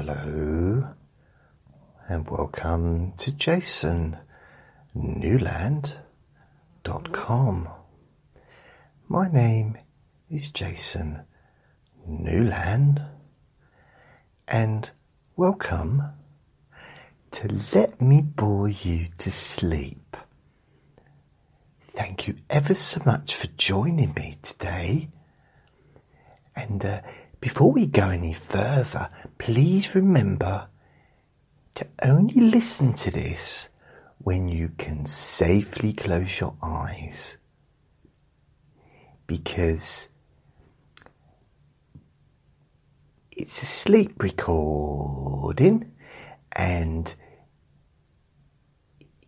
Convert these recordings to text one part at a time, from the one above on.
Hello, and welcome to jasonnewland.com. My name is Jason Newland, and welcome to Let Me Bore You to Sleep. Thank you ever so much for joining me today. And uh, before we go any further, please remember to only listen to this when you can safely close your eyes. Because it's a sleep recording and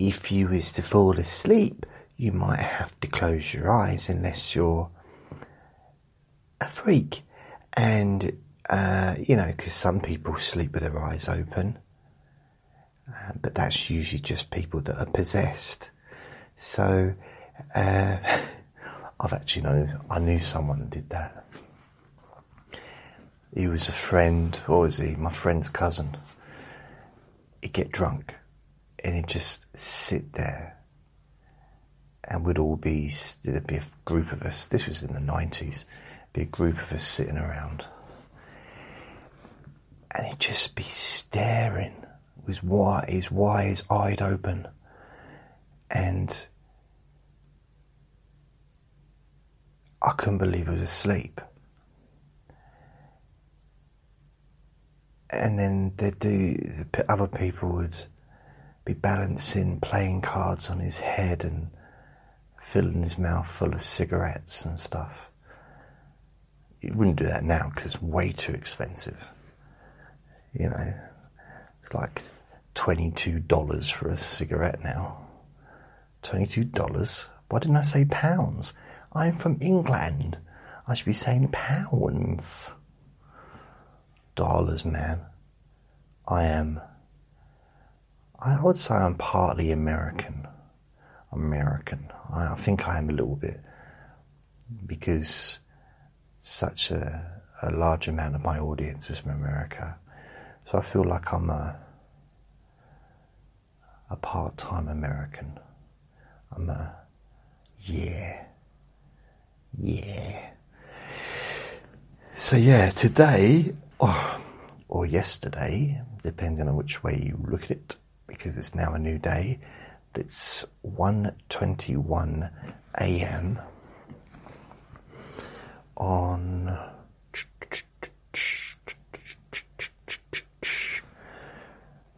if you was to fall asleep you might have to close your eyes unless you're a freak and uh, you know, because some people sleep with their eyes open, uh, but that's usually just people that are possessed. So, uh, I've actually know I knew someone that did that. He was a friend, or was he? My friend's cousin. He'd get drunk, and he'd just sit there, and we'd all be there'd be a group of us. This was in the nineties be a group of us sitting around. And he'd just be staring with his wise eyed open. And I couldn't believe he was asleep. And then they'd do, other people would be balancing playing cards on his head and filling his mouth full of cigarettes and stuff you wouldn't do that now because it's way too expensive. You know, it's like $22 for a cigarette now. $22? Why didn't I say pounds? I'm from England. I should be saying pounds. Dollars, man. I am. I would say I'm partly American. American. I think I am a little bit. Because such a, a large amount of my audience is from America. So I feel like I'm a, a part time American. I'm a, yeah, yeah. So, yeah, today, or, or yesterday, depending on which way you look at it, because it's now a new day, it's 1.21 a.m on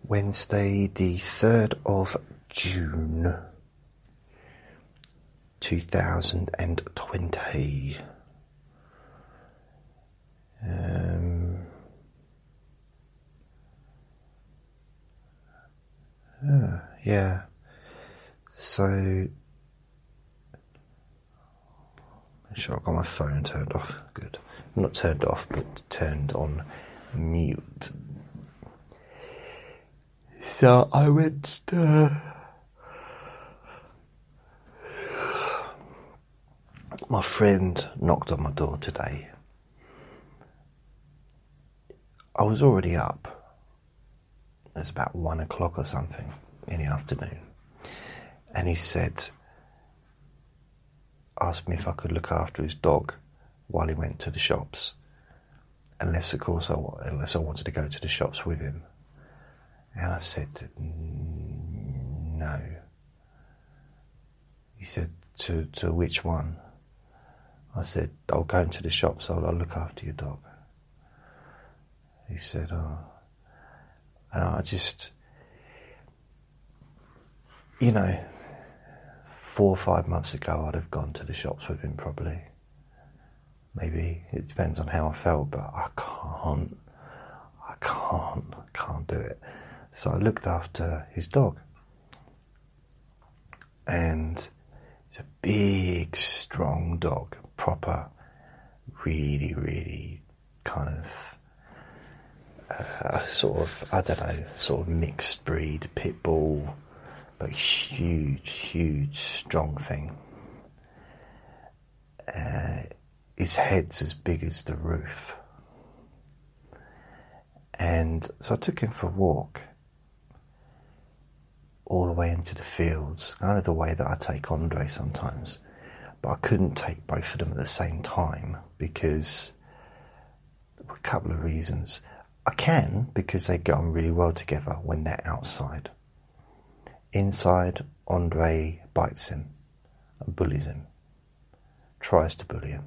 Wednesday, the 3rd of June 2020. Um, uh, yeah, so Make sure I've got my phone turned off. Good. Not turned off, but turned on mute. So I went to. My friend knocked on my door today. I was already up. It was about one o'clock or something in the afternoon. And he said, asked me if I could look after his dog while he went to the shops, unless, of course, I, unless I wanted to go to the shops with him. And I said, no. He said, to, to which one? I said, I'll go into the shops, I'll, I'll look after your dog. He said, oh. And I just, you know, four or five months ago, I'd have gone to the shops with him probably. Maybe it depends on how I felt, but I can't. I can't. Can't do it. So I looked after his dog. And it's a big, strong dog, proper, really, really kind of uh, sort of, I don't know, sort of mixed breed pit bull but huge, huge, strong thing. Uh, his head's as big as the roof. And so I took him for a walk all the way into the fields, kind of the way that I take Andre sometimes. But I couldn't take both of them at the same time because a couple of reasons. I can because they get on really well together when they're outside. Inside, Andre bites him bullies him, tries to bully him.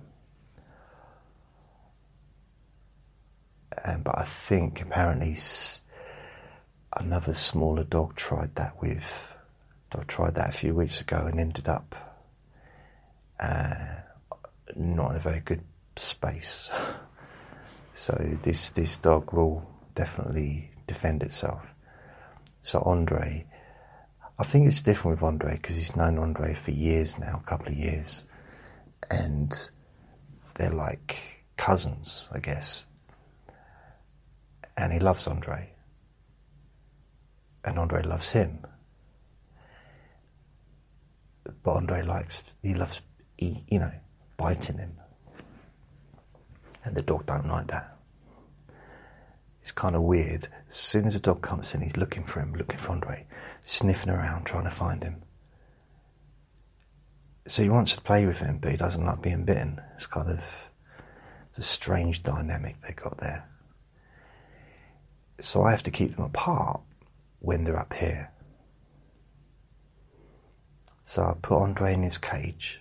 But I think apparently another smaller dog tried that with. I tried that a few weeks ago and ended up uh, not in a very good space. So this this dog will definitely defend itself. So Andre, I think it's different with Andre because he's known Andre for years now, a couple of years, and they're like cousins, I guess. And he loves Andre, and Andre loves him. But Andre likes, he loves, you know, biting him and the dog don't like that. It's kind of weird. As soon as the dog comes in, he's looking for him, looking for Andre, sniffing around, trying to find him. So he wants to play with him, but he doesn't like being bitten. It's kind of it's a strange dynamic they got there. So I have to keep them apart when they're up here. So I put Andre in his cage,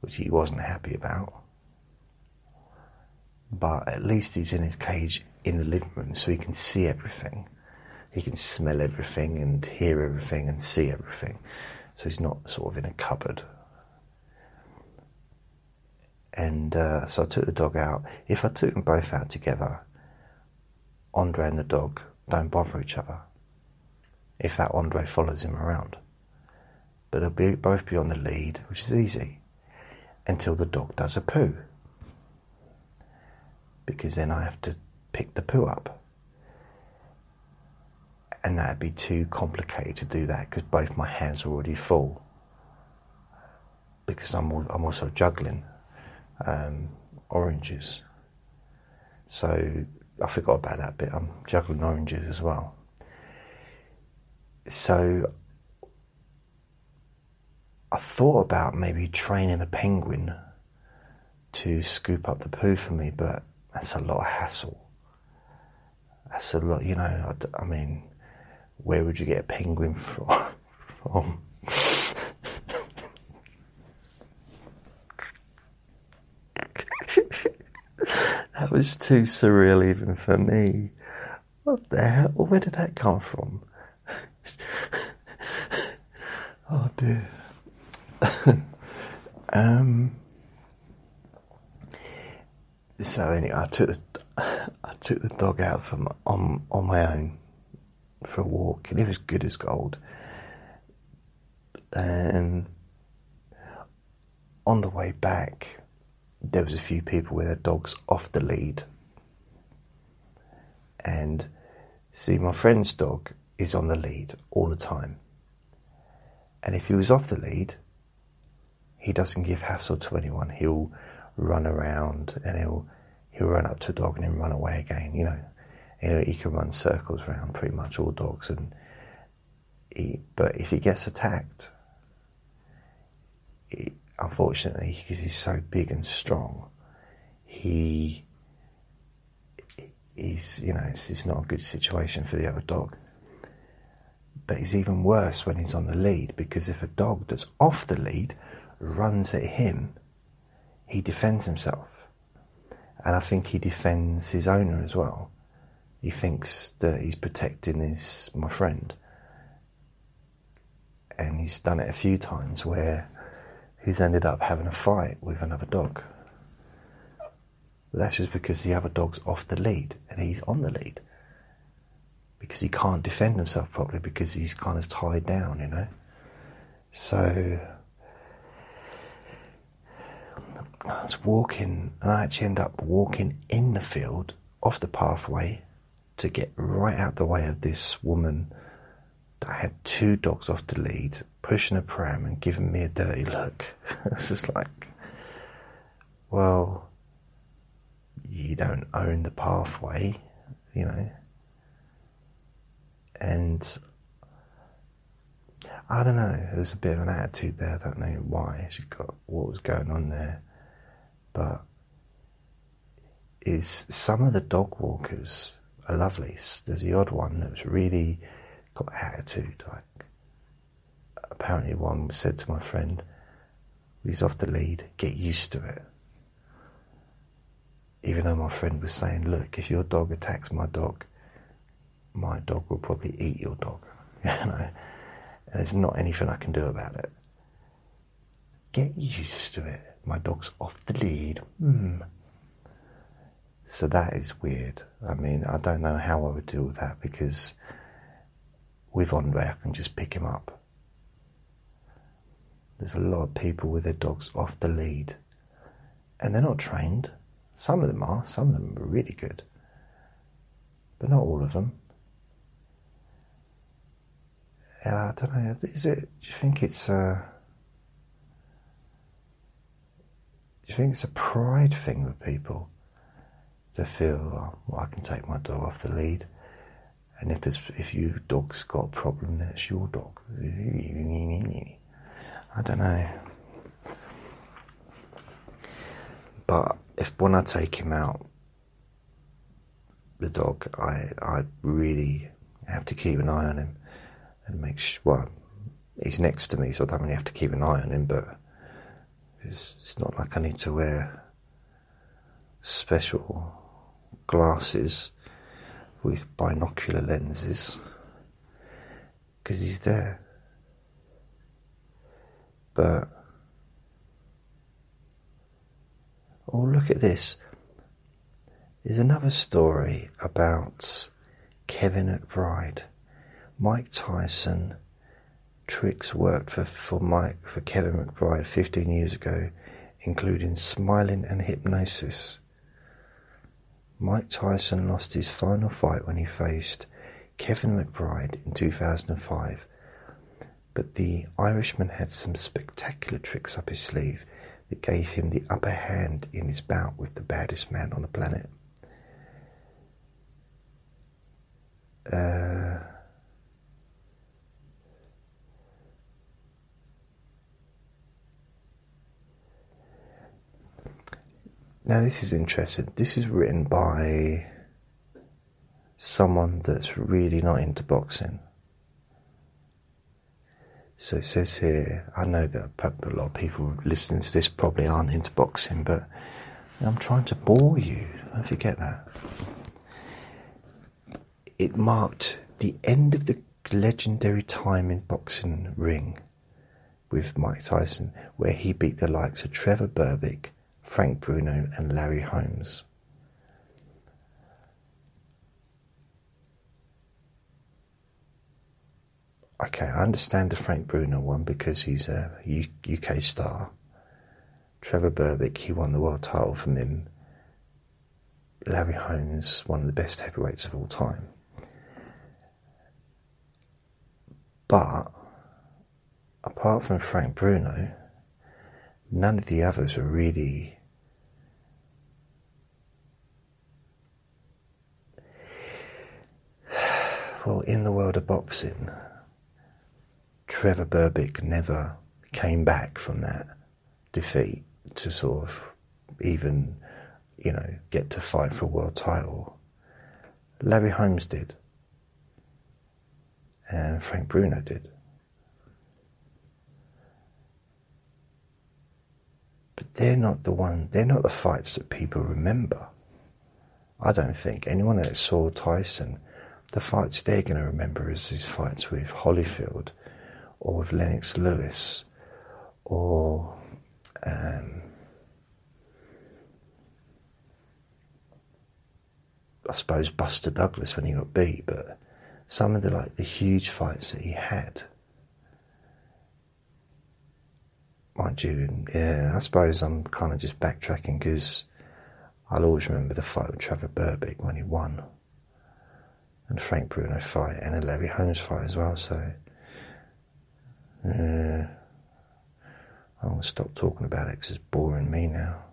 which he wasn't happy about but at least he's in his cage in the living room so he can see everything. He can smell everything and hear everything and see everything. So he's not sort of in a cupboard. And uh, so I took the dog out. If I took them both out together, Andre and the dog don't bother each other. If that Andre follows him around. But they'll be, both be on the lead, which is easy, until the dog does a poo because then I have to pick the poo up. And that'd be too complicated to do that because both my hands are already full. Because I'm, I'm also juggling um, oranges. So I forgot about that bit. I'm juggling oranges as well. So I thought about maybe training a penguin to scoop up the poo for me, but that's a lot of hassle. That's a lot, you know. I, I mean, where would you get a penguin from? from? that was too surreal even for me. What the hell? Where did that come from? oh dear. um, so anyway, I took the I took the dog out from on on my own for a walk, and it was good as gold. And on the way back, there was a few people with their dogs off the lead, and see, my friend's dog is on the lead all the time, and if he was off the lead, he doesn't give hassle to anyone. He'll run around and he'll he'll run up to a dog and then run away again. You know, you know he can run circles around pretty much all dogs, and he, but if he gets attacked, he, unfortunately, because he's so big and strong, he he's you know it's, it's not a good situation for the other dog. But it's even worse when he's on the lead because if a dog that's off the lead runs at him, he defends himself. And I think he defends his owner as well. He thinks that he's protecting his my friend. And he's done it a few times where he's ended up having a fight with another dog. But that's just because the other dog's off the lead and he's on the lead. Because he can't defend himself properly because he's kind of tied down, you know. So I was walking, and I actually end up walking in the field off the pathway to get right out the way of this woman that had two dogs off the lead, pushing a pram and giving me a dirty look. it's just like, well, you don't own the pathway, you know. And I don't know, there was a bit of an attitude there, I don't know why she got what was going on there. But is some of the dog walkers are lovely. There's the odd one that's really got attitude. Like apparently, one said to my friend, "He's off the lead. Get used to it." Even though my friend was saying, "Look, if your dog attacks my dog, my dog will probably eat your dog," you know, and there's not anything I can do about it. Get used to it. My dog's off the lead. Hmm. So that is weird. I mean, I don't know how I would deal with that because with Andre, I can just pick him up. There's a lot of people with their dogs off the lead and they're not trained. Some of them are, some of them are really good, but not all of them. I don't know. Is it? Do you think it's a? Do you think it's a pride thing with people? To feel well, I can take my dog off the lead, and if there's if your dog's got a problem, then it's your dog. I don't know, but if when I take him out, the dog, I I really have to keep an eye on him and make sure. Well, he's next to me, so I don't really have to keep an eye on him, but it's, it's not like I need to wear special glasses with binocular lenses because he's there. But oh, look at this. There's another story about Kevin McBride. Mike Tyson tricks worked for, for Mike for Kevin McBride 15 years ago, including smiling and hypnosis. Mike Tyson lost his final fight when he faced Kevin McBride in two thousand and five, but the Irishman had some spectacular tricks up his sleeve that gave him the upper hand in his bout with the baddest man on the planet. Uh, Now, this is interesting. This is written by someone that's really not into boxing. So it says here, I know that a lot of people listening to this probably aren't into boxing, but I'm trying to bore you. Don't forget that. It marked the end of the legendary time in boxing ring with Mike Tyson, where he beat the likes of Trevor Berbick, Frank Bruno and Larry Holmes. Okay, I understand the Frank Bruno one because he's a UK star. Trevor Berbick, he won the world title from him. Larry Holmes, one of the best heavyweights of all time. But apart from Frank Bruno, none of the others are really Well, in the world of boxing, Trevor Berbick never came back from that defeat to sort of even, you know, get to fight for a world title. Larry Holmes did. And Frank Bruno did. But they're not the one, they're not the fights that people remember. I don't think anyone that saw Tyson the fights they're going to remember is his fights with Holyfield or with Lennox Lewis or um, I suppose Buster Douglas when he got beat, but some of the like the huge fights that he had. Mind you, yeah, I suppose I'm kind of just backtracking because I'll always remember the fight with Trevor Berbick when he won and Frank Bruno fight and a Larry Holmes fight as well. So uh, I'll stop talking about it because it's boring me now.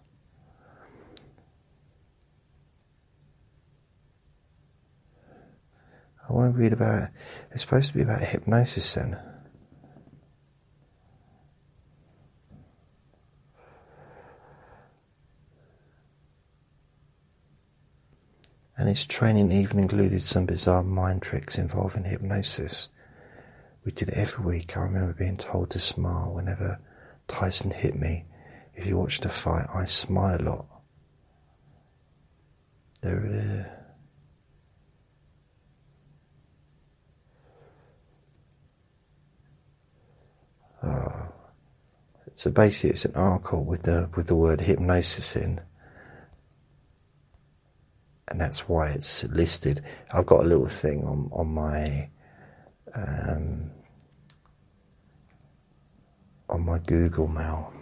I want to read about. It's supposed to be about hypnosis then. And his training even included some bizarre mind tricks involving hypnosis. We did it every week. I remember being told to smile whenever Tyson hit me. If you watched a fight, I smile a lot. There it is. Uh, so basically, it's an article with the with the word hypnosis in, and that's why it's listed. I've got a little thing on on my um, on my Google Mail,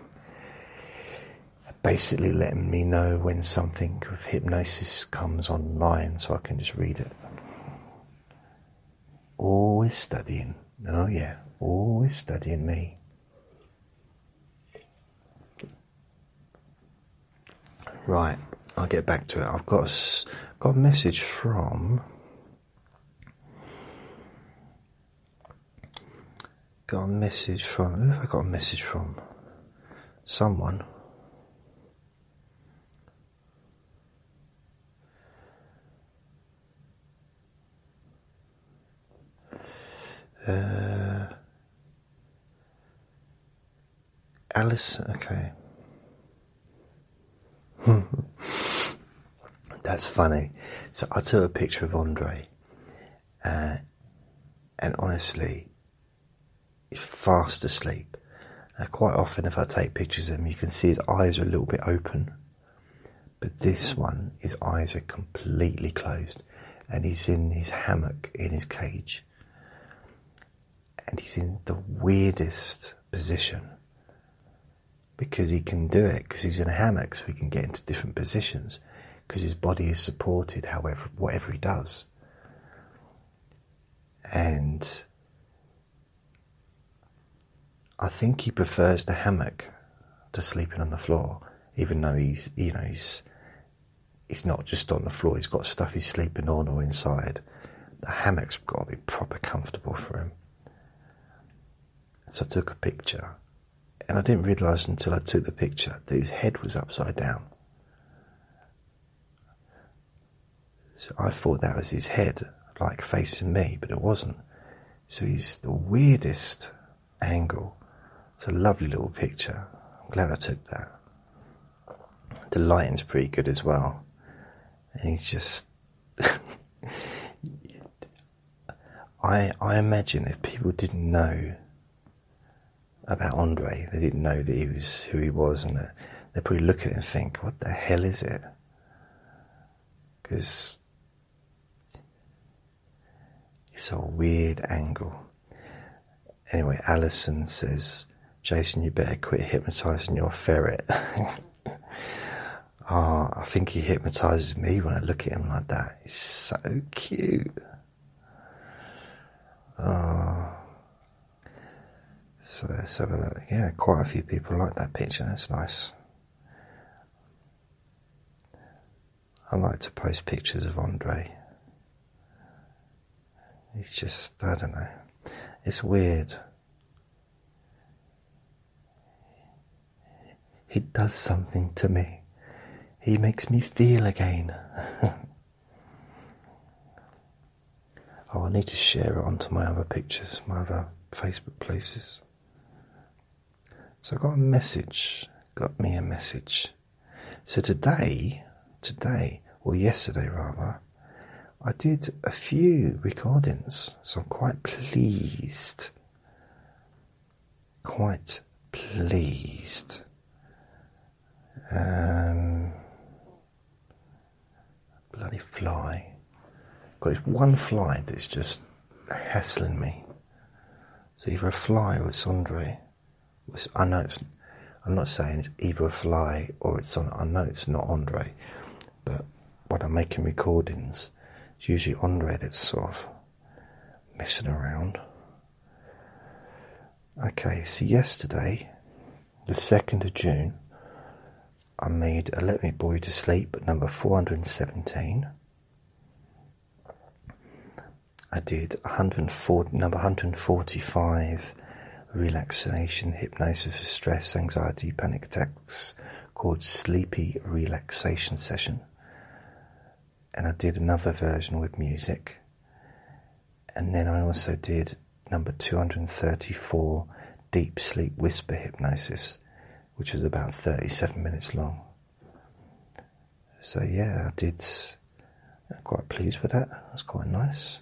basically letting me know when something of hypnosis comes online, so I can just read it. Always studying. Oh yeah, always studying me. Right, I'll get back to it. I've got a, got a message from. Got a message from. Who have I got a message from? Someone. Uh, Alice, okay. That's funny. So I took a picture of Andre, uh, and honestly, he's fast asleep. Now, quite often, if I take pictures of him, you can see his eyes are a little bit open. But this one, his eyes are completely closed, and he's in his hammock in his cage. And he's in the weirdest position because he can do it because he's in a hammock, so he can get into different positions because his body is supported, however, whatever he does. And I think he prefers the hammock to sleeping on the floor, even though he's, you know, he's he's not just on the floor. He's got stuff he's sleeping on or inside. The hammock's got to be proper comfortable for him. So I took a picture, and I didn't realise until I took the picture that his head was upside down. So I thought that was his head, like facing me, but it wasn't. So he's the weirdest angle. It's a lovely little picture. I'm glad I took that. The lighting's pretty good as well. And he's just. I, I imagine if people didn't know about Andre, they didn't know that he was who he was, and they'd probably look at it and think, what the hell is it? Because it's a weird angle. Anyway, Alison says, Jason, you better quit hypnotizing your ferret. oh, I think he hypnotizes me when I look at him like that. He's so cute. Oh. So, so yeah, quite a few people like that picture. That's nice. I like to post pictures of Andre. He's just, I don't know. It's weird. He does something to me. He makes me feel again. oh, I need to share it onto my other pictures, my other Facebook places. So I got a message, got me a message. So today, today, or yesterday rather, I did a few recordings, so I'm quite pleased. Quite pleased. Um, bloody fly. Got this one fly that's just hassling me. It's either a fly or it's Andre. I know it's. I'm not saying it's either a fly or it's on. I know it's not Andre, but when I'm making recordings, it's usually Andre that's sort of messing around. Okay, so yesterday, the 2nd of June, I made a Let Me You to Sleep number 417. I did 140, number 145 relaxation hypnosis for stress, anxiety, panic attacks called Sleepy Relaxation Session. And I did another version with music. And then I also did number 234 Deep Sleep Whisper Hypnosis, which was about 37 minutes long. So, yeah, I did. I'm quite pleased with that. That's quite nice.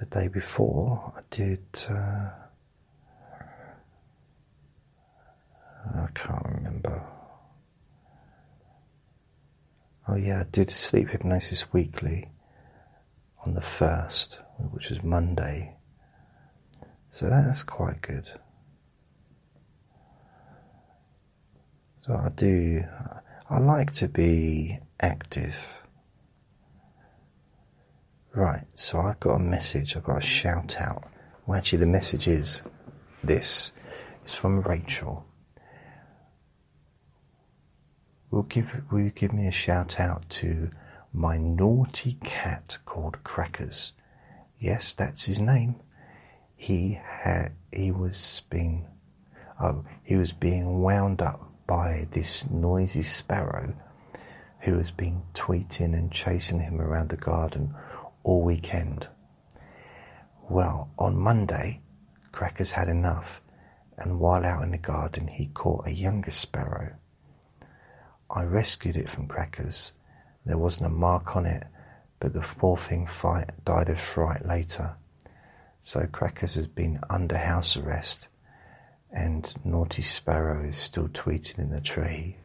The day before, I did. Uh, I can't remember. Oh, yeah, I did sleep hypnosis weekly on the first, which was Monday. So that's quite good. So I do, I like to be active. Right, so I've got a message, I've got a shout out. Well, actually, the message is this it's from Rachel. Will, give, will you give me a shout out to my naughty cat called Crackers? Yes, that's his name. He had he was being oh he was being wound up by this noisy sparrow who has been tweeting and chasing him around the garden all weekend. Well, on Monday, Crackers had enough, and while out in the garden, he caught a younger sparrow. I rescued it from Crackers. There wasn't a mark on it, but the poor thing died of fright later. So Crackers has been under house arrest, and Naughty Sparrow is still tweeting in the tree.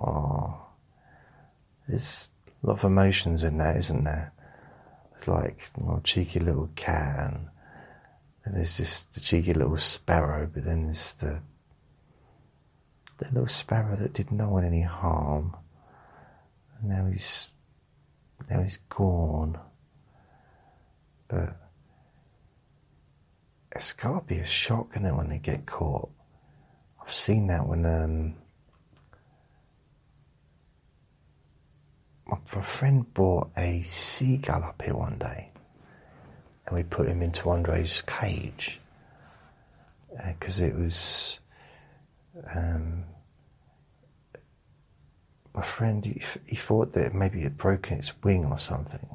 Oh, it's a lot of emotions in that, isn't there? It's like a cheeky little cat, and then there's just the cheeky little sparrow, but then there's the the little sparrow that did no one any harm. And now he's now he's gone. But it's got to be a shock, isn't it, when they get caught? I've seen that when um, my friend bought a seagull up here one day, and we put him into Andre's cage because uh, it was. Um, my friend, he, he thought that maybe it had broken its wing or something.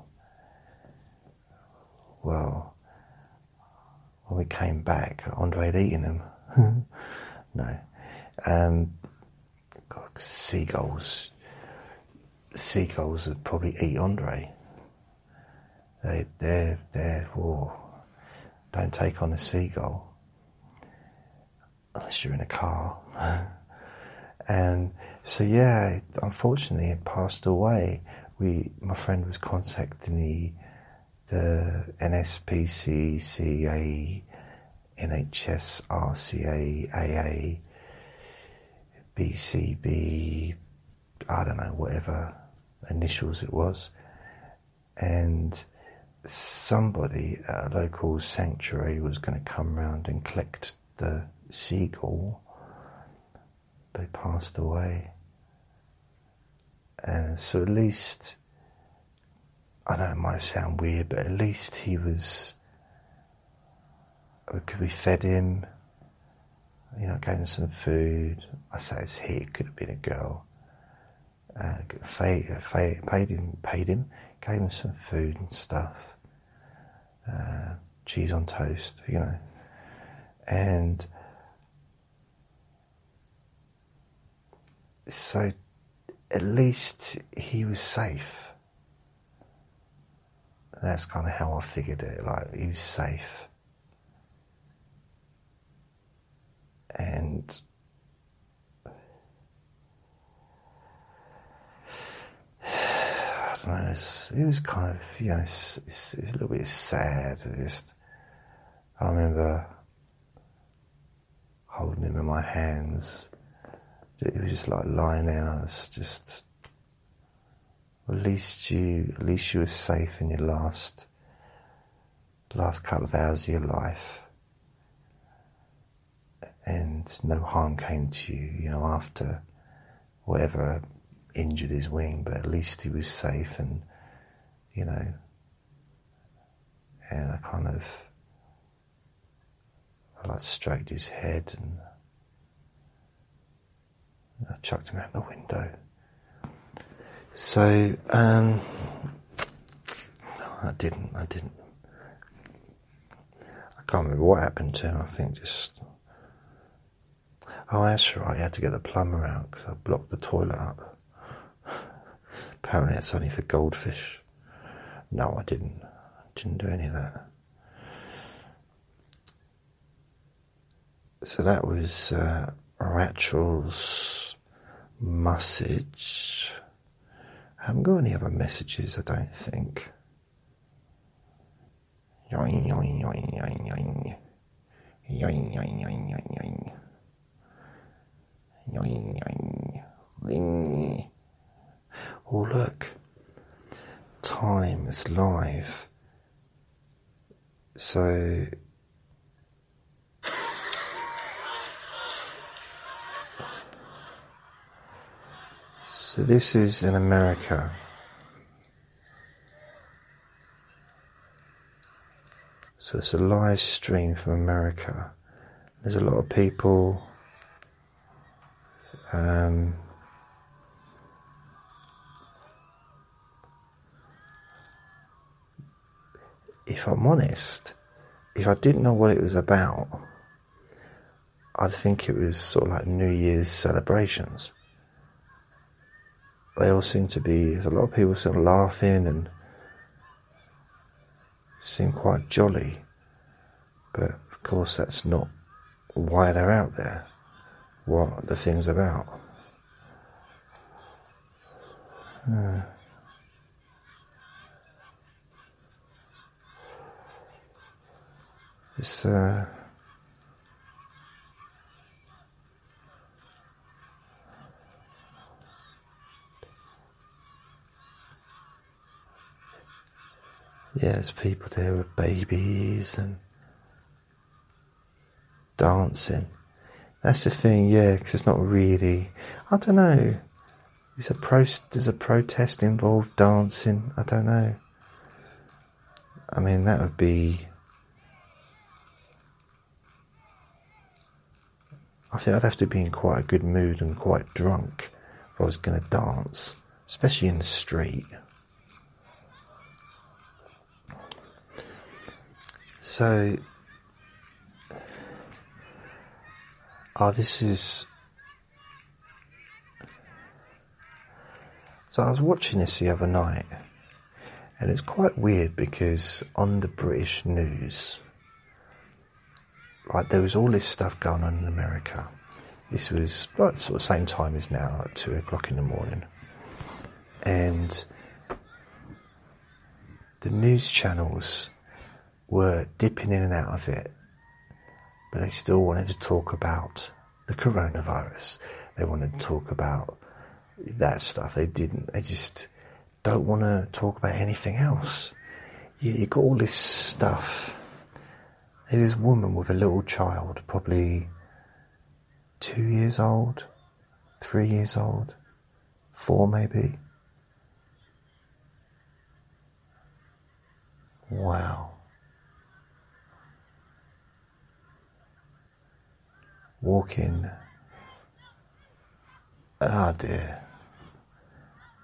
Well, when we came back, Andre had eaten him. no. Um, God, seagulls seagulls would probably eat Andre. They, they're, they're, don't take on a seagull unless you're in a car. And so, yeah, unfortunately, it passed away. We, my friend was contacting the, the NSPC, NHS, RCA, AA, BCB, I don't know, whatever initials it was, and somebody at a local sanctuary was going to come round and collect the seagull, he passed away. And so at least, I know it might sound weird, but at least he was, could we fed him, you know, gave him some food. I say it's he, it could have been a girl uh, paid him, paid him, gave him some food and stuff, uh, cheese on toast, you know, and so at least he was safe. That's kind of how I figured it. Like he was safe, and I don't know, it was kind of, you know, it's, it's, it's a little bit sad. Just, I remember holding him in my hands. It was just like lying there. I was just, at least you, at least you were safe in your last, last couple of hours of your life, and no harm came to you. You know, after whatever injured his wing, but at least he was safe and, you know, and I kind of I like stroked his head and I chucked him out the window. So um, I didn't. I didn't. I can't remember what happened to him. I think just. Oh, that's right. I had to get the plumber out because I blocked the toilet up. Apparently, it's only for goldfish. No, I didn't. I didn't do any of that. So that was uh, Rachel's message. I haven't got any other messages, I don't think. Yoing, yoing, yoing, yoing, yoing. Yoing, yoing, yoing, yoing, yoing. Yoing, yoing. Ling. Oh, look. Time is live. So. So this is in America. So it's a live stream from America. There's a lot of people. Um, if I'm honest, if I didn't know what it was about, I'd think it was sort of like New Year's celebrations. They all seem to be, there's a lot of people sort of laughing and seem quite jolly, but of course that's not why they're out there, what the thing's about. Uh, it's uh, yeah, there's people there with babies and dancing. That's the thing, yeah, because it's not really. I don't know. Is a pro? Does a protest involve dancing? I don't know. I mean, that would be. I think I'd have to be in quite a good mood and quite drunk if I was going to dance, especially in the street. So, oh, this is. So I was watching this the other night, and it's quite weird because on the British news, like there was all this stuff going on in America. This was like sort of same time as now, at two o'clock in the morning, and the news channels were dipping in and out of it, but they still wanted to talk about the coronavirus. They wanted to talk about that stuff. They didn't. They just don't want to talk about anything else. You, you got all this stuff. There's this woman with a little child, probably two years old, three years old, four maybe. Wow. Walking. Ah, dear.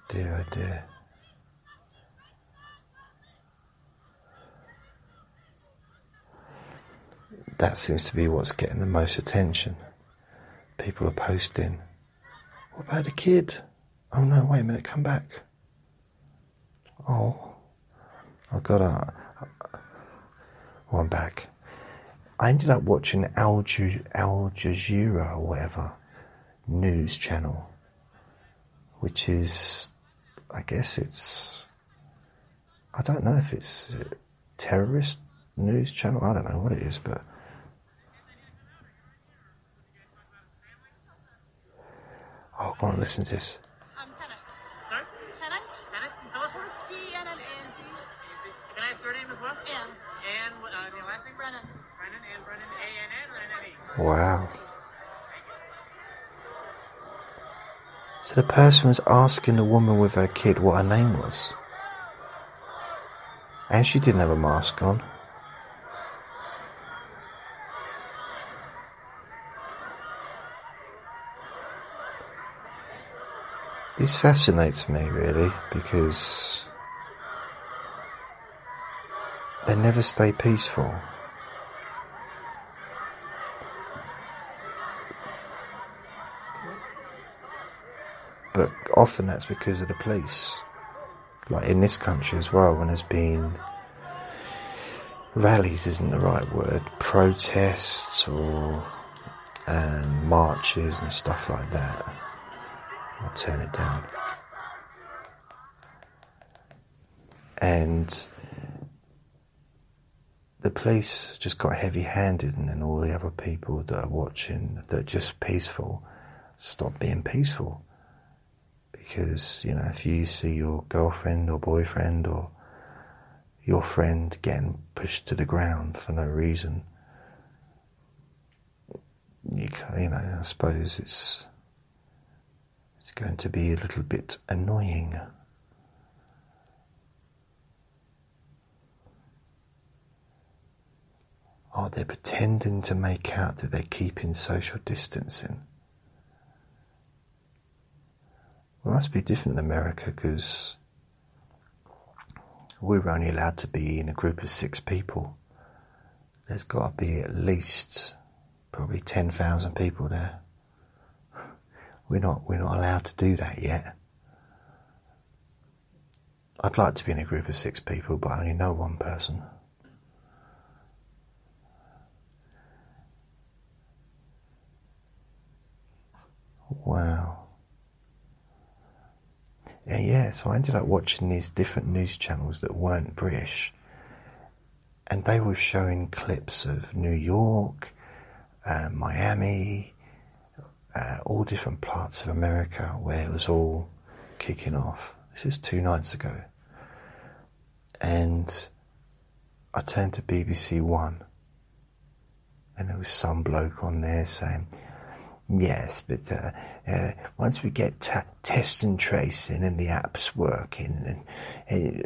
Dear, oh dear. That seems to be what's getting the most attention. People are posting. What about the kid? Oh no, wait a minute, come back. Oh, I've got a. One back. I ended up watching Al, Al Jazeera or whatever news channel, which is, I guess it's, I don't know if it's terrorist news channel. I don't know what it is, but. Oh, go on, listen to this. Wow. So the person was asking the woman with her kid what her name was. And she didn't have a mask on. This fascinates me really because they never stay peaceful. Often that's because of the police. Like in this country as well, when there's been rallies, isn't the right word, protests or um, marches and stuff like that. I'll turn it down. And the police just got heavy handed, and then all the other people that are watching that are just peaceful stop being peaceful. Because, you know, if you see your girlfriend or boyfriend or your friend getting pushed to the ground for no reason, you, you know, I suppose it's it's going to be a little bit annoying. Are they pretending to make out that they're keeping social distancing? Well, it must be different in America because we're only allowed to be in a group of six people. There's got to be at least probably 10,000 people there. We're not, we're not allowed to do that yet. I'd like to be in a group of six people, but I only know one person. Wow. Yeah, yeah, so I ended up watching these different news channels that weren't British, and they were showing clips of New York, uh, Miami, uh, all different parts of America where it was all kicking off. This is two nights ago. And I turned to BBC One, and there was some bloke on there saying, Yes, but uh, uh, once we get t- test and tracing and the apps working, and,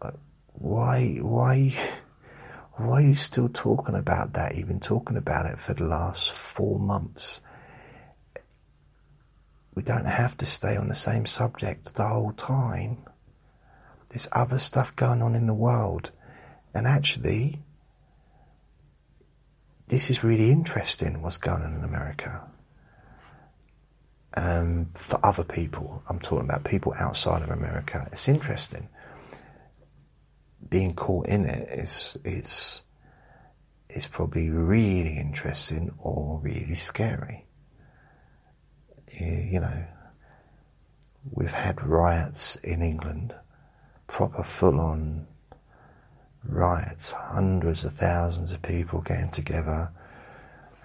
uh, why, why, why are you still talking about that? You've been talking about it for the last four months. We don't have to stay on the same subject the whole time. There's other stuff going on in the world. And actually, this is really interesting what's going on in America. Um, for other people, I'm talking about people outside of America. It's interesting being caught in it is is is probably really interesting or really scary. You know, we've had riots in England, proper full-on riots, hundreds of thousands of people getting together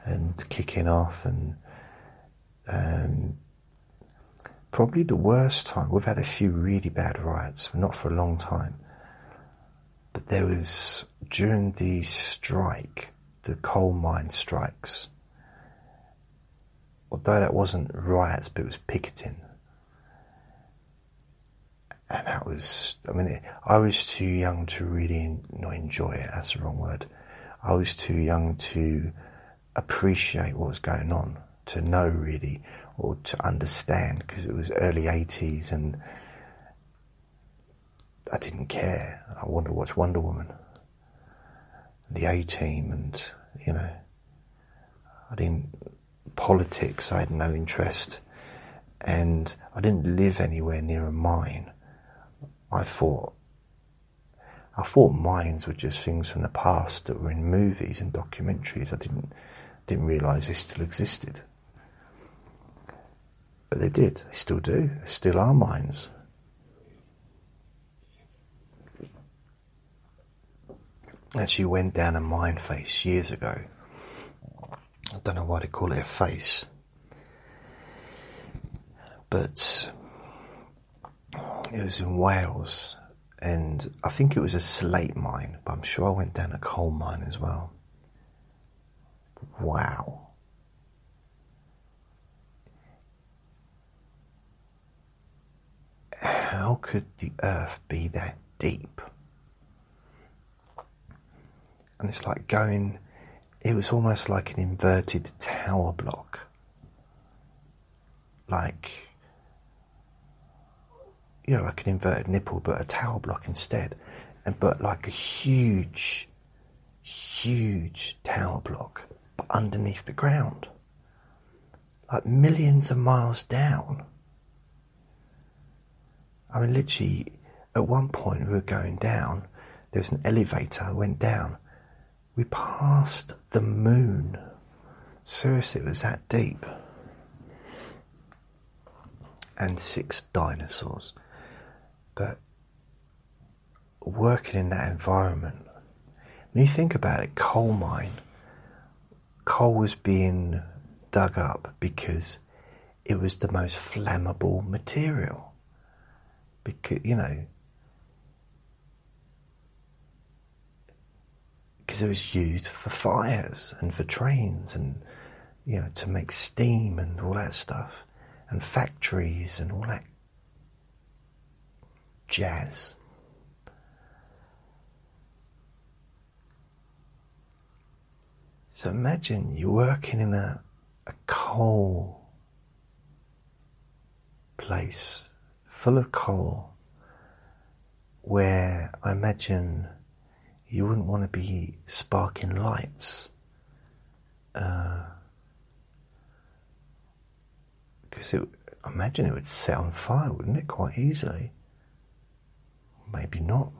and kicking off, and um, probably the worst time. We've had a few really bad riots, not for a long time but there was during the strike, the coal mine strikes, although that wasn't riots, but it was picketing. And that was, I mean, it, I was too young to really not enjoy it, that's the wrong word. I was too young to appreciate what was going on, to know really, or to understand, because it was early 80s and I didn't care. I wanted to watch Wonder Woman, the A Team, and you know, I didn't politics. I had no interest, and I didn't live anywhere near a mine. I thought, I thought mines were just things from the past that were in movies and documentaries. I didn't didn't realise they still existed, but they did. They still do. They still are mines. actually went down a mine face years ago. I don't know why they call it a face, but it was in Wales, and I think it was a slate mine, but I'm sure I went down a coal mine as well. Wow. How could the earth be that deep? and it's like going. It was almost like an inverted tower block, like you know, like an inverted nipple, but a tower block instead, and but like a huge, huge tower block, but underneath the ground, like millions of miles down. I mean, literally, at one point we were going down. There was an elevator. Went down. We passed the moon. Seriously, it was that deep. And six dinosaurs. But working in that environment, when you think about it, coal mine, coal was being dug up because it was the most flammable material. Because, you know, because it was used for fires and for trains and you know to make steam and all that stuff and factories and all that jazz. So imagine you're working in a, a coal place full of coal where I imagine you wouldn't want to be sparking lights. Uh, because it, I imagine it would set on fire, wouldn't it, quite easily? Maybe not.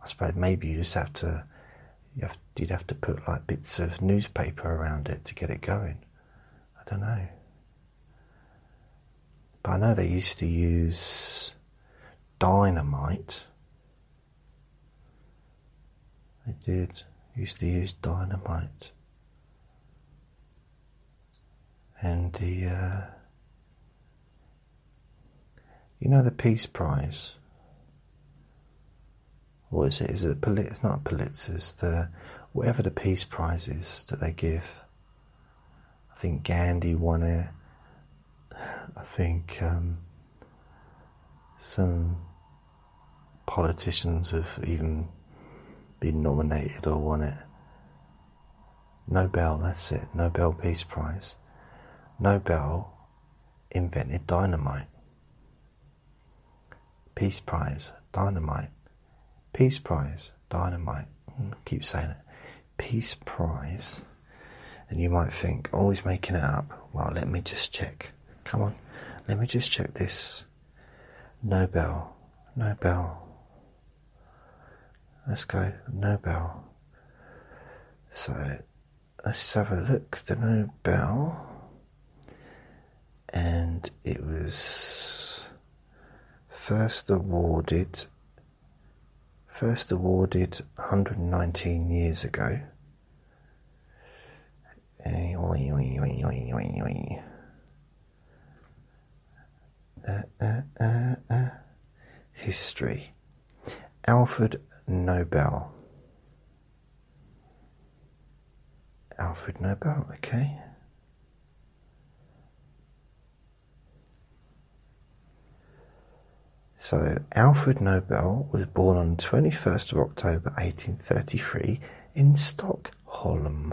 I suppose maybe you just have to, you you'd have to put like bits of newspaper around it to get it going. I don't know. But I know they used to use dynamite They did. Used to use dynamite. And the, uh, you know, the Peace Prize. What is it? Is it Pul- It's not Pulitzer's. The whatever the Peace Prize is that they give. I think Gandhi won it. I think um, some politicians have even been nominated or won it. Nobel, that's it, Nobel Peace Prize. Nobel invented dynamite. Peace Prize, dynamite. Peace Prize, dynamite. Mm, keep saying it. Peace Prize. And you might think, oh, making it up. Well, let me just check. Come on, let me just check this. Nobel, Nobel, Let's go Nobel. So let's have a look. The Nobel, and it was first awarded. First awarded 119 years ago. Eh, Uh, uh, uh. History. Alfred Nobel. Alfred Nobel, okay. So, Alfred Nobel was born on 21st of October 1833 in Stockholm,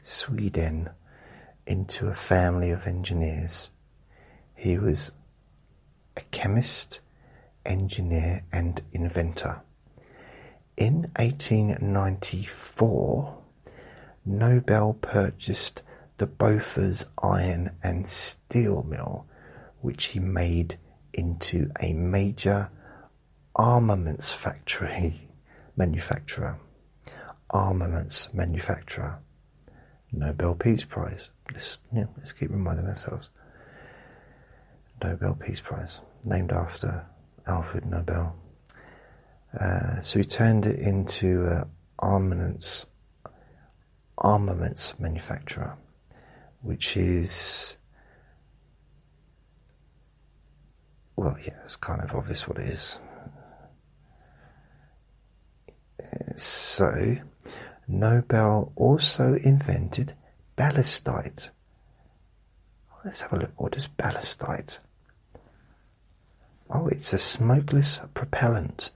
Sweden, into a family of engineers. He was a chemist, engineer, and inventor. In 1894, Nobel purchased the Bofors iron and steel mill, which he made into a major armaments factory manufacturer. Armaments manufacturer. Nobel Peace Prize. Let's, yeah, let's keep reminding ourselves. Nobel Peace Prize, named after Alfred Nobel. Uh, so he turned it into an armaments armaments manufacturer, which is well, yeah, it's kind of obvious what it is. So, Nobel also invented ballistite. Let's have a look. What is ballistite? Oh, it's a smokeless propellant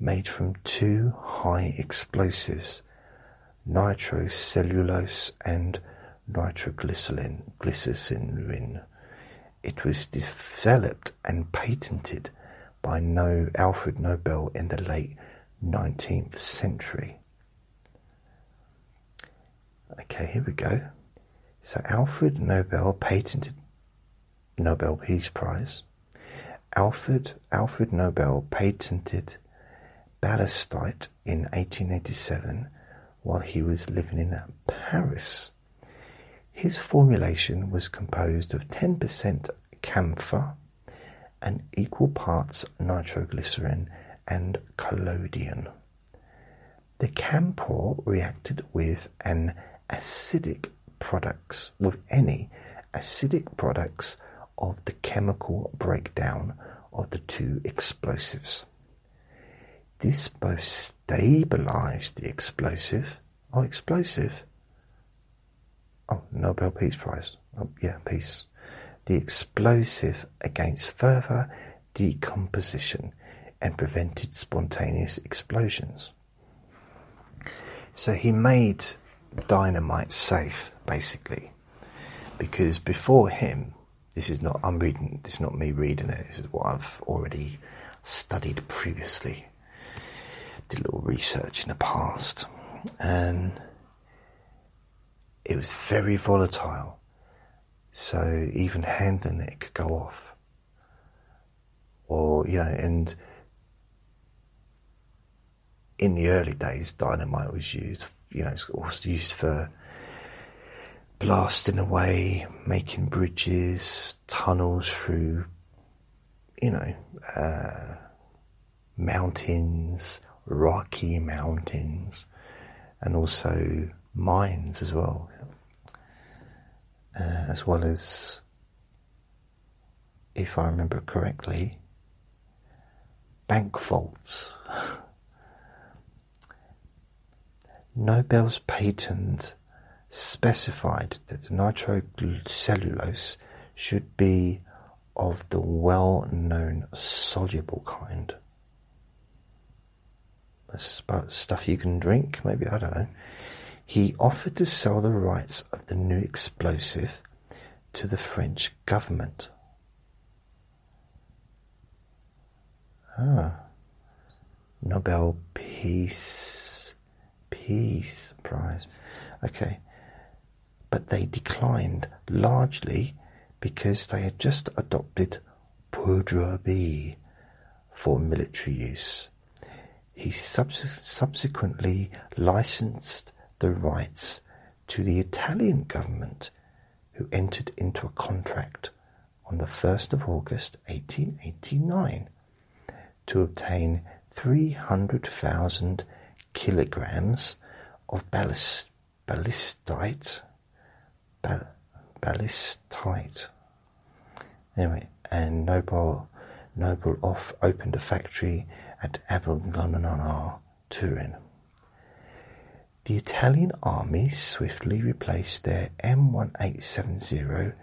made from two high explosives, nitrocellulose and nitroglycerin, glycerin, it was developed and patented by no Alfred Nobel in the late 19th century. Okay, here we go. So Alfred Nobel patented Nobel Peace Prize. Alfred Alfred Nobel patented ballistite in 1887 while he was living in Paris. His formulation was composed of 10% camphor and equal parts nitroglycerin and collodion. The camphor reacted with an acidic products with any acidic products of the chemical breakdown of the two explosives. This both stabilized the explosive oh, explosive. Oh, Nobel Peace Prize. Oh, yeah, peace. The explosive against further decomposition and prevented spontaneous explosions. So he made dynamite safe, basically, because before him, this is not I'm reading. This is not me reading it. This is what I've already studied previously. Did a little research in the past, and it was very volatile. So even handling it could go off, or you know, and in the early days, dynamite was used you know, it's also used for blasting away, making bridges, tunnels through, you know, uh, mountains, rocky mountains, and also mines as well, uh, as well as, if I remember correctly, bank vaults. Nobel's patent specified that the nitrocellulose should be of the well-known soluble kind. That's about stuff you can drink, maybe, I don't know. He offered to sell the rights of the new explosive to the French government. Ah. Nobel Peace Peace Prize. Okay. But they declined largely because they had just adopted Poudre B for military use. He subsequently licensed the rights to the Italian government, who entered into a contract on the 1st of August 1889 to obtain 300,000 kilograms of ballast, ballistite, ball, ballistite. Anyway, and Nobel, Nobel off opened a factory at Avigliana, Turin. The Italian army swiftly replaced their M1870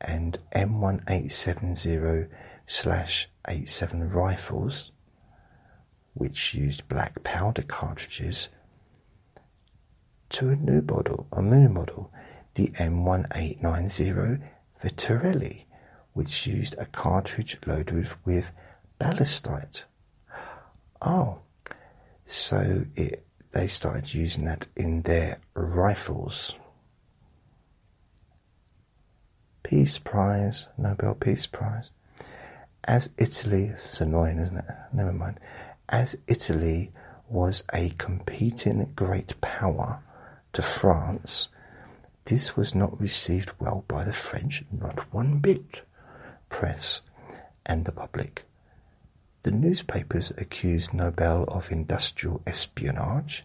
and M1870 slash 87 rifles which used black powder cartridges, to a new model, a new model, the M1890 Vitarelli, which used a cartridge loaded with ballistite. Oh, so it, they started using that in their rifles. Peace Prize, Nobel Peace Prize. As Italy, it's annoying, isn't it? Never mind. As Italy was a competing great power to France, this was not received well by the French, not one bit, press and the public. The newspapers accused Nobel of industrial espionage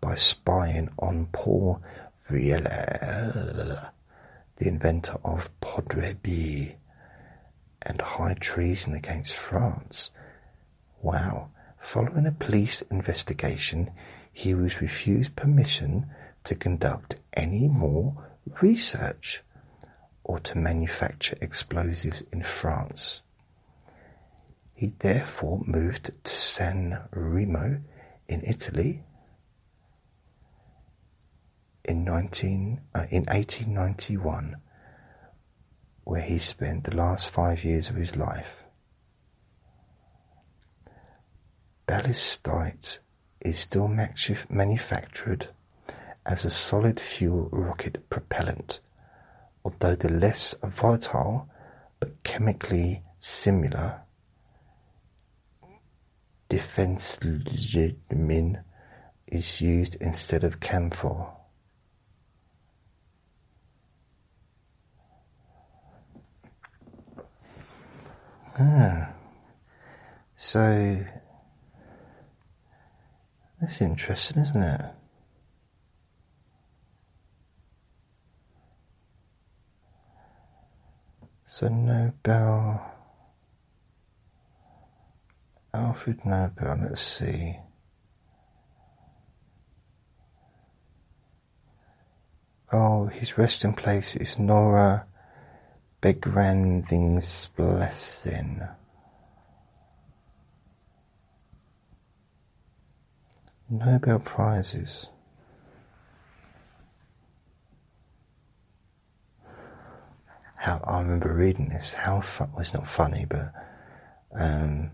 by spying on Paul Vieille, the inventor of Poudre B, and high treason against France. Wow, Following a police investigation, he was refused permission to conduct any more research or to manufacture explosives in France. He therefore moved to San Remo in Italy in, 19, uh, in 1891, where he spent the last five years of his life. Ballistite is still manufactured as a solid fuel rocket propellant, although the less volatile but chemically similar diphenylamine is used instead of camphor. Ah, so that's interesting, isn't it? So Nobel, Alfred Nobel, let's see. Oh, his resting place is Norra Begravningsplatsen. Nobel Prizes. How I remember reading this. How? Well, it's not funny, but um,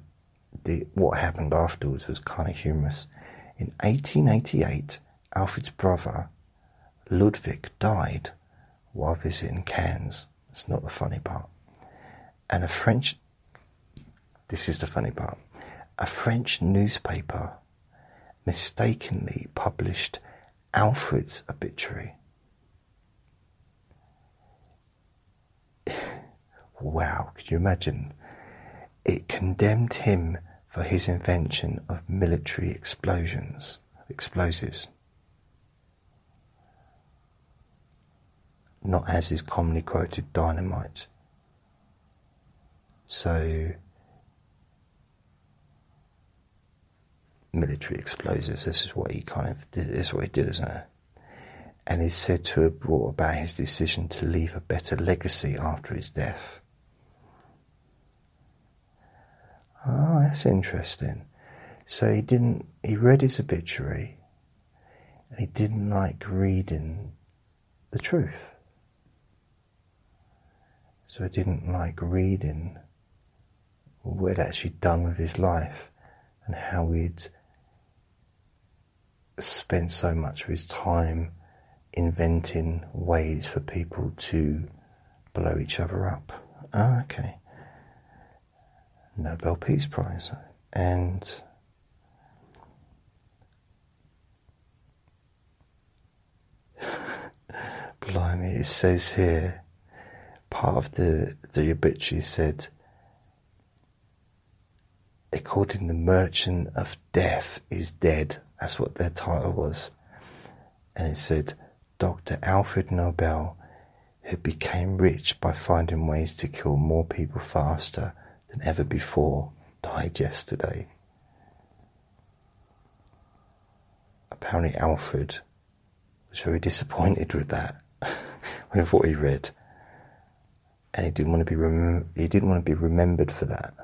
the what happened afterwards was kind of humorous. In 1888, Alfred's brother Ludwig died while visiting Cannes. It's not the funny part. And a French. This is the funny part. A French newspaper mistakenly published Alfred's obituary. wow, could you imagine? It condemned him for his invention of military explosions, explosives. Not as is commonly quoted dynamite. So military explosives. This is what he kind of did, this is what he did, isn't it? And is said to have brought about his decision to leave a better legacy after his death. Oh, that's interesting. So he didn't, he read his obituary and he didn't like reading the truth. So he didn't like reading what he'd actually done with his life and how he'd spent so much of his time inventing ways for people to blow each other up. Ah, okay. Nobel Peace Prize. And blimey, it says here, part of the, the obituary said, according the merchant of death is dead. That's what their title was. And it said, Dr. Alfred Nobel, who became rich by finding ways to kill more people faster than ever before, died yesterday. Apparently, Alfred was very disappointed with that, with what he read, and he didn't want to be he didn't want to be remembered for that.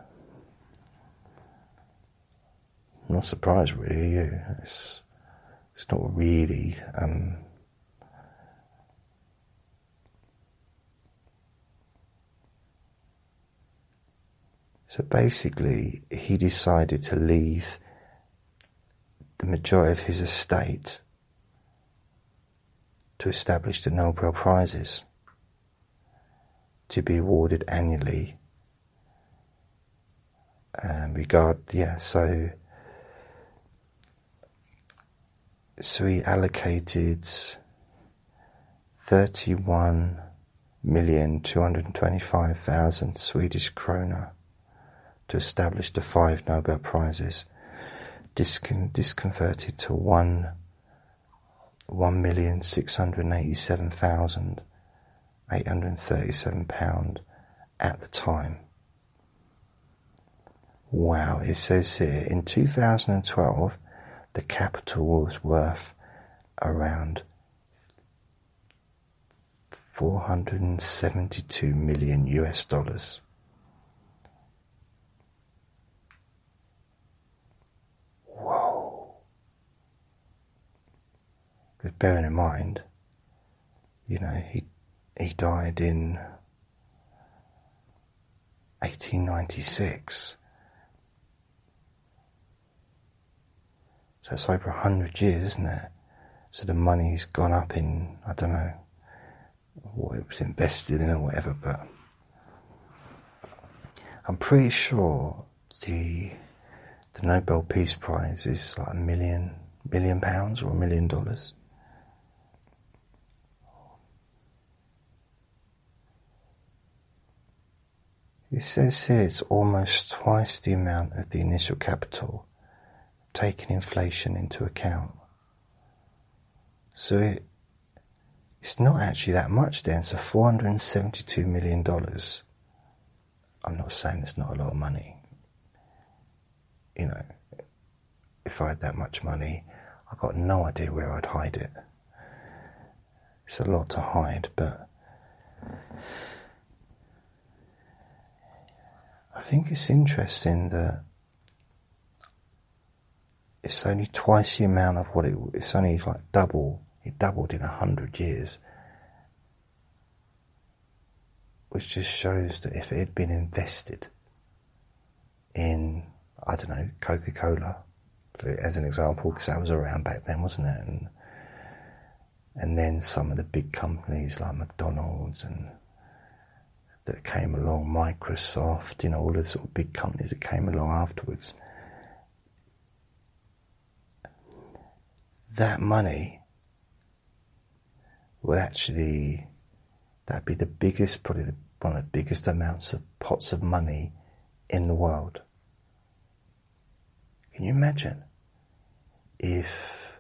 I'm not surprised, really. It's, it's not really. Um, so basically, he decided to leave the majority of his estate to establish the Nobel Prizes to be awarded annually. Um, regard, yeah, so so he allocated thirty-one million two hundred twenty-five thousand Swedish krona to establish the five Nobel Prizes, disconverted to one one million six hundred eighty-seven thousand eight hundred thirty-seven pound at the time. Wow, it says here in 2012 the capital was worth around 472 million US dollars. Whoa. Because bearing in mind, you know, he he died in 1896. So it's over a hundred years, isn't it? So the money's gone up in, I don't know what it was invested in or whatever, but I'm pretty sure the the Nobel Peace Prize is like a million million pounds or a million dollars. It says here it's almost twice the amount of the initial capital, taking inflation into account. So it, it's not actually that much then, so $472 million. I'm not saying it's not a lot of money. You know, if I had that much money, I've got no idea where I'd hide it. It's a lot to hide, but I think it's interesting that it's only twice the amount of what it. It's only like double. It doubled in a hundred years, which just shows that if it had been invested in, I don't know, Coca Cola, as an example, because that was around back then, wasn't it? And and then some of the big companies like McDonald's and that came along, Microsoft, you know, all the sort of big companies that came along afterwards. That money would actually, that'd be the biggest, probably the, one of the biggest amounts of pots of money in the world. Can you imagine if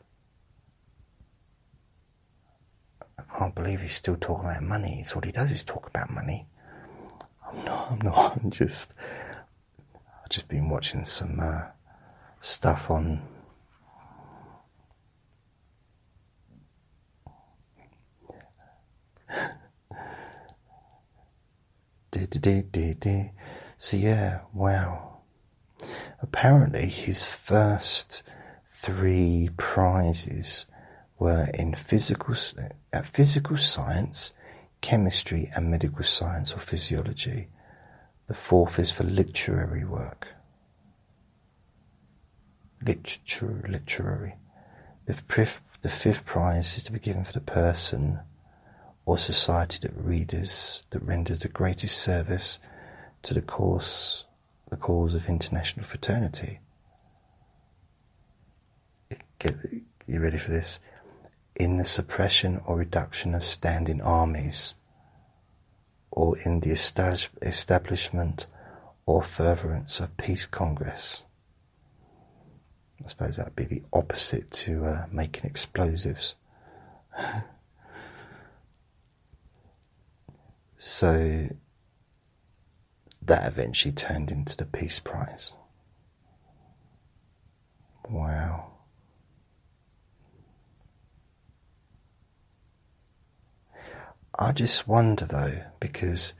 I can't believe he's still talking about money. It's all he does is talk about money. Not. I'm not. I'm just. I've just been watching some uh, stuff on. So yeah, wow. Apparently, his first three prizes were in physical, uh, physical science, chemistry, and medical science or physiology. The fourth is for literary work. Literature, literary. The fifth, the fifth prize is to be given for the person or society that readers that renders the greatest service to the cause, the cause of international fraternity. Get, you ready for this? In the suppression or reduction of standing armies, or in the establishment or furtherance of peace congress. I suppose that'd be the opposite to uh, making explosives. so that eventually turned into the Peace Prize. Wow. I just wonder though, because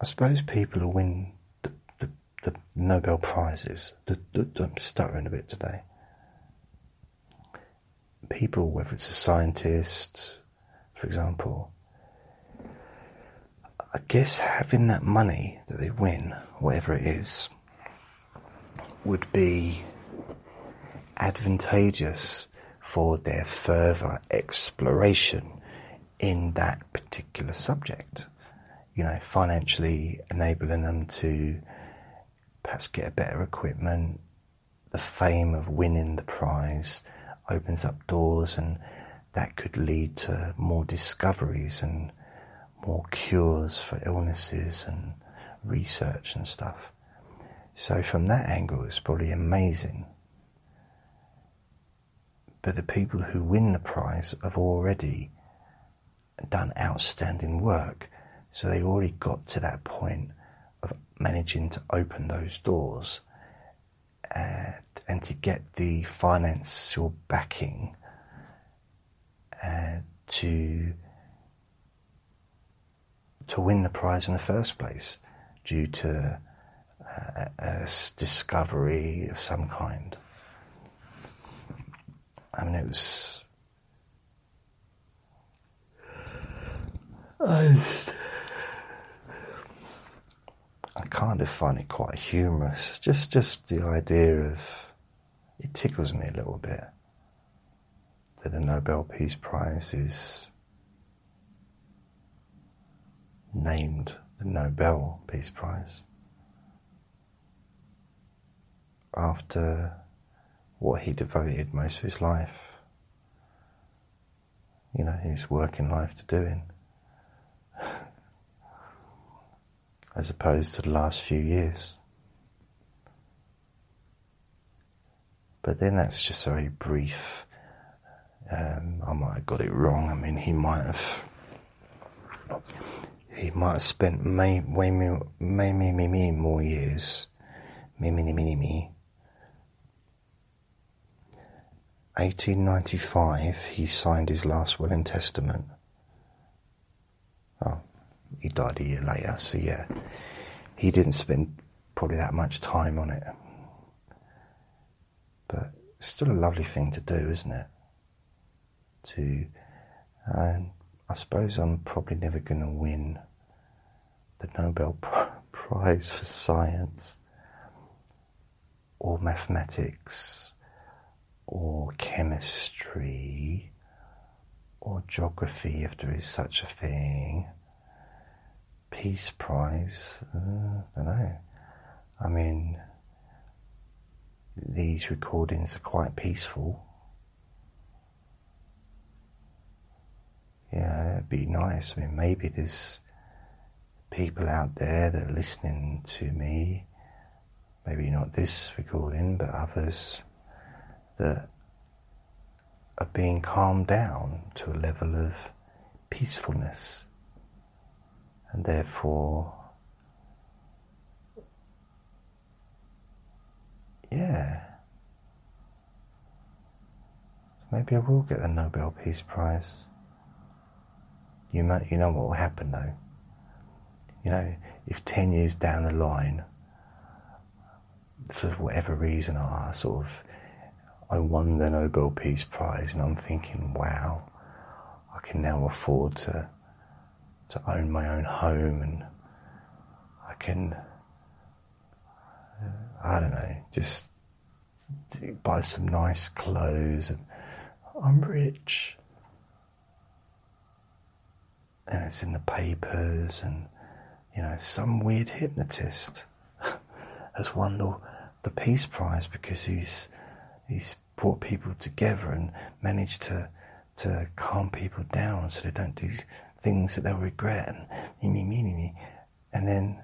I suppose people who win the, the, the Nobel Prizes, the, I'm stuttering a bit today. People, whether it's a scientist, for example, I guess having that money that they win, whatever it is, would be advantageous for their further exploration in that particular subject. You know, financially enabling them to perhaps get a better equipment. The fame of winning the prize opens up doors, and that could lead to more discoveries and more cures for illnesses and research and stuff. So, from that angle, it's probably amazing but the people who win the prize have already done outstanding work. So they've already got to that point of managing to open those doors and, and to get the financial backing uh, to to win the prize in the first place due to uh, a discovery of some kind. I mean, it was. I just, I kind of find it quite humorous. Just, just the idea of it tickles me a little bit that the Nobel Peace Prize is named the Nobel Peace Prize after what he devoted most of his life, you know, his working life to doing, as opposed to the last few years. But then that's just a very brief. Um, I might have got it wrong. I mean, he might have he might have spent may, way may, me, me, me more years. Me, me, me, me, me. 1895, he signed his last will and testament. Oh, he died a year later, so yeah. He didn't spend probably that much time on it. But it's still a lovely thing to do, isn't it? To, um, I suppose I'm probably never going to win the Nobel Prize for Science or Mathematics Chemistry or Geography, if there is such a thing. Peace Prize, uh, I don't know. I mean, these recordings are quite peaceful. Yeah, it'd be nice. I mean, maybe there's people out there that are listening to me, maybe not this recording, but others that are being calmed down to a level of peacefulness. And therefore yeah. Maybe I will get the Nobel Peace Prize. You know, you know what will happen though. You know, if 10 years down the line, for whatever reason, I sort of, I won the Nobel Peace Prize and I'm thinking, wow, I can now afford to, to own my own home and I can, uh, I don't know, just buy some nice clothes and I'm rich. And it's in the papers, and you know, some weird hypnotist has won the, the Peace Prize because he's he's brought people together and managed to to calm people down so they don't do things that they'll regret and me me me me me, and then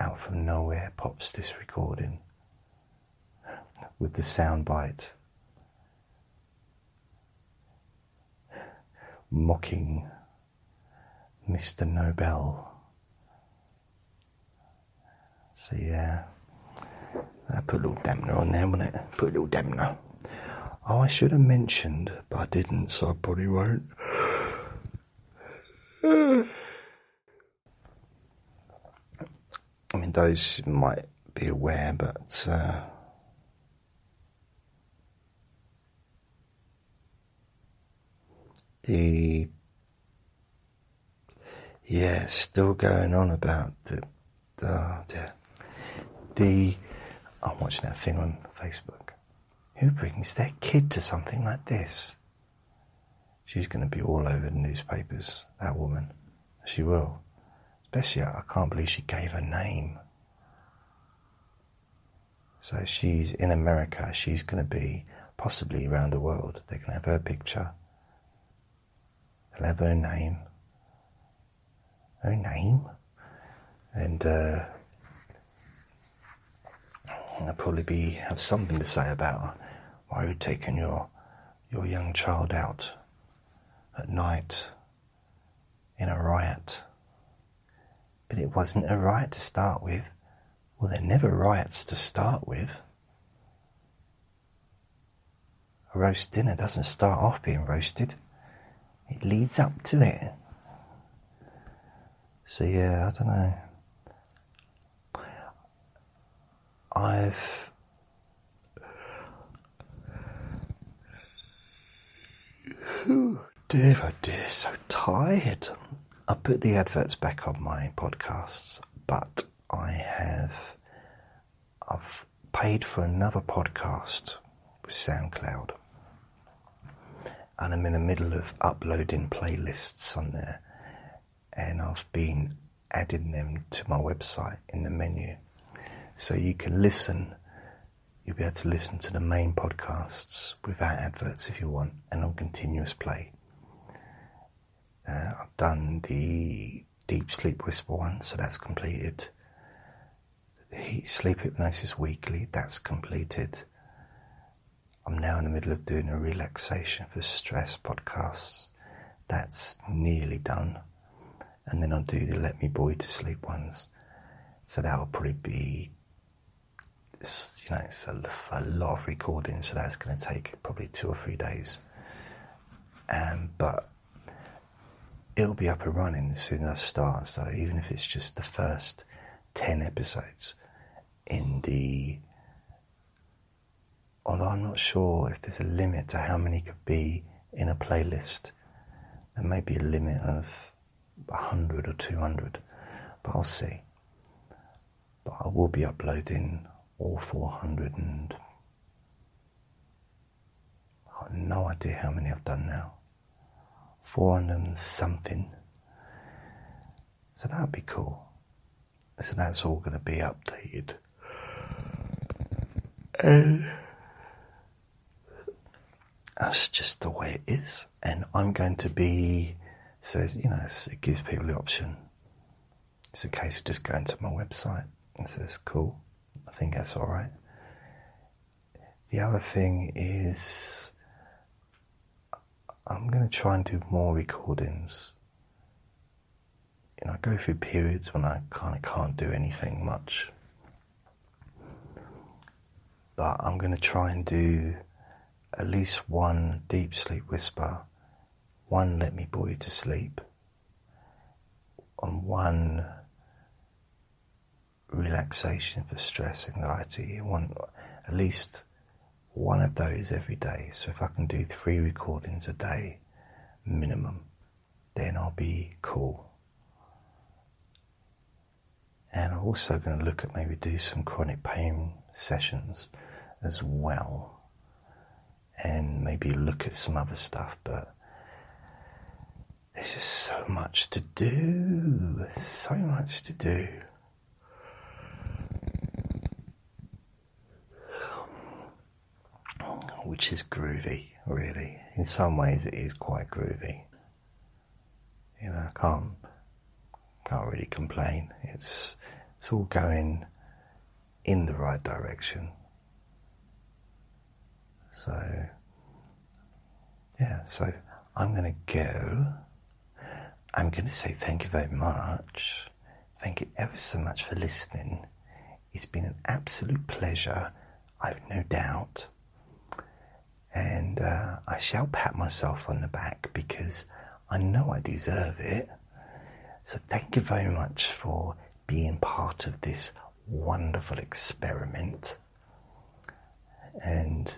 out from nowhere pops this recording with the sound bite mocking Mr. Nobel. So yeah, I put a little dampener on there, wouldn't it? Put a little dampener. Oh, I should have mentioned, but I didn't, so I probably won't. I mean, those might be aware, but uh, the yeah, still going on about the the the, the I'm watching that thing on Facebook. Who brings their kid to something like this? She's going to be all over the newspapers. That woman, she will. Especially, I can't believe she gave her name. So she's in America. She's going to be possibly around the world. Going to have her picture They'll have her name. Her name. And uh, I'll probably be have something to say about why you'd taken your your young child out at night in a riot. But it wasn't a riot to start with. Well, they're never riots to start with. A roast dinner doesn't start off being roasted. It leads up to it. So yeah, I don't know. I've dear, oh dear, so tired. I put the adverts back on my podcasts, but I have I've paid for another podcast with SoundCloud, and I'm in the middle of uploading playlists on there, and I've been adding them to my website in the menu, so you can listen. You'll be able to listen to the main podcasts without adverts if you want, and on continuous play. Uh, I've done the Deep Sleep Whisper one, so that's completed. Heat Sleep Hypnosis Weekly, that's completed. I'm now in the middle of doing a relaxation for stress podcasts. That's nearly done. And then I'll do the Let Me Bore You to Sleep ones. So that will probably be, you know, it's a, a lot of recording, so that's going to take probably two or three days. Um, but it'll be up and running as soon as I start. So even if it's just the first 10 episodes in the. Although I'm not sure if there's a limit to how many could be in a playlist, there may be a limit of 100 or 200, but I'll see. But I will be uploading all 400 and. I've got no idea how many I've done now. 400 and something. So that'd be cool. So that's all going to be updated. And that's just the way it is. And I'm going to be, so, you know, it gives people the option. It's a case of just going to my website and says, cool, I think that's all right. The other thing is, I'm going to try and do more recordings. You know, I go through periods when I kind of can't do anything much. But I'm going to try and do at least one deep sleep whisper, one let me bore you to sleep, and one relaxation for stress, anxiety, one at least one of those every day. So if I can do three recordings a day minimum, then I'll be cool. And I'm also going to look at maybe do some chronic pain sessions as well. And maybe look at some other stuff, but there's just so much to do. So much to do. Which is groovy, really. In some ways, it is quite groovy. You know, I can't can't really complain. It's it's all going in the right direction. So yeah, so I'm going to go. I'm going to say thank you very much. Thank you ever so much for listening. It's been an absolute pleasure, I've no doubt and uh, I shall pat myself on the back because I know I deserve it. So, thank you very much for being part of this wonderful experiment. And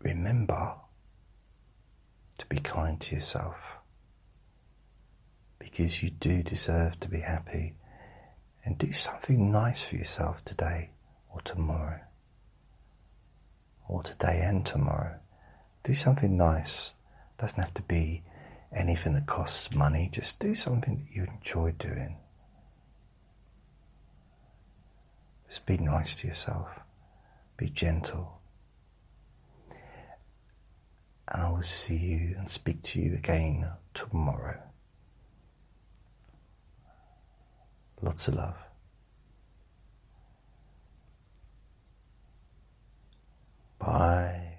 remember to be kind to yourself because you do deserve to be happy and do something nice for yourself today or tomorrow or today and tomorrow. Do something nice. Doesn't have to be anything that costs money. Just do something that you enjoy doing. Just be nice to yourself. Be gentle. And I will see you and speak to you again tomorrow. Lots of love. Bye.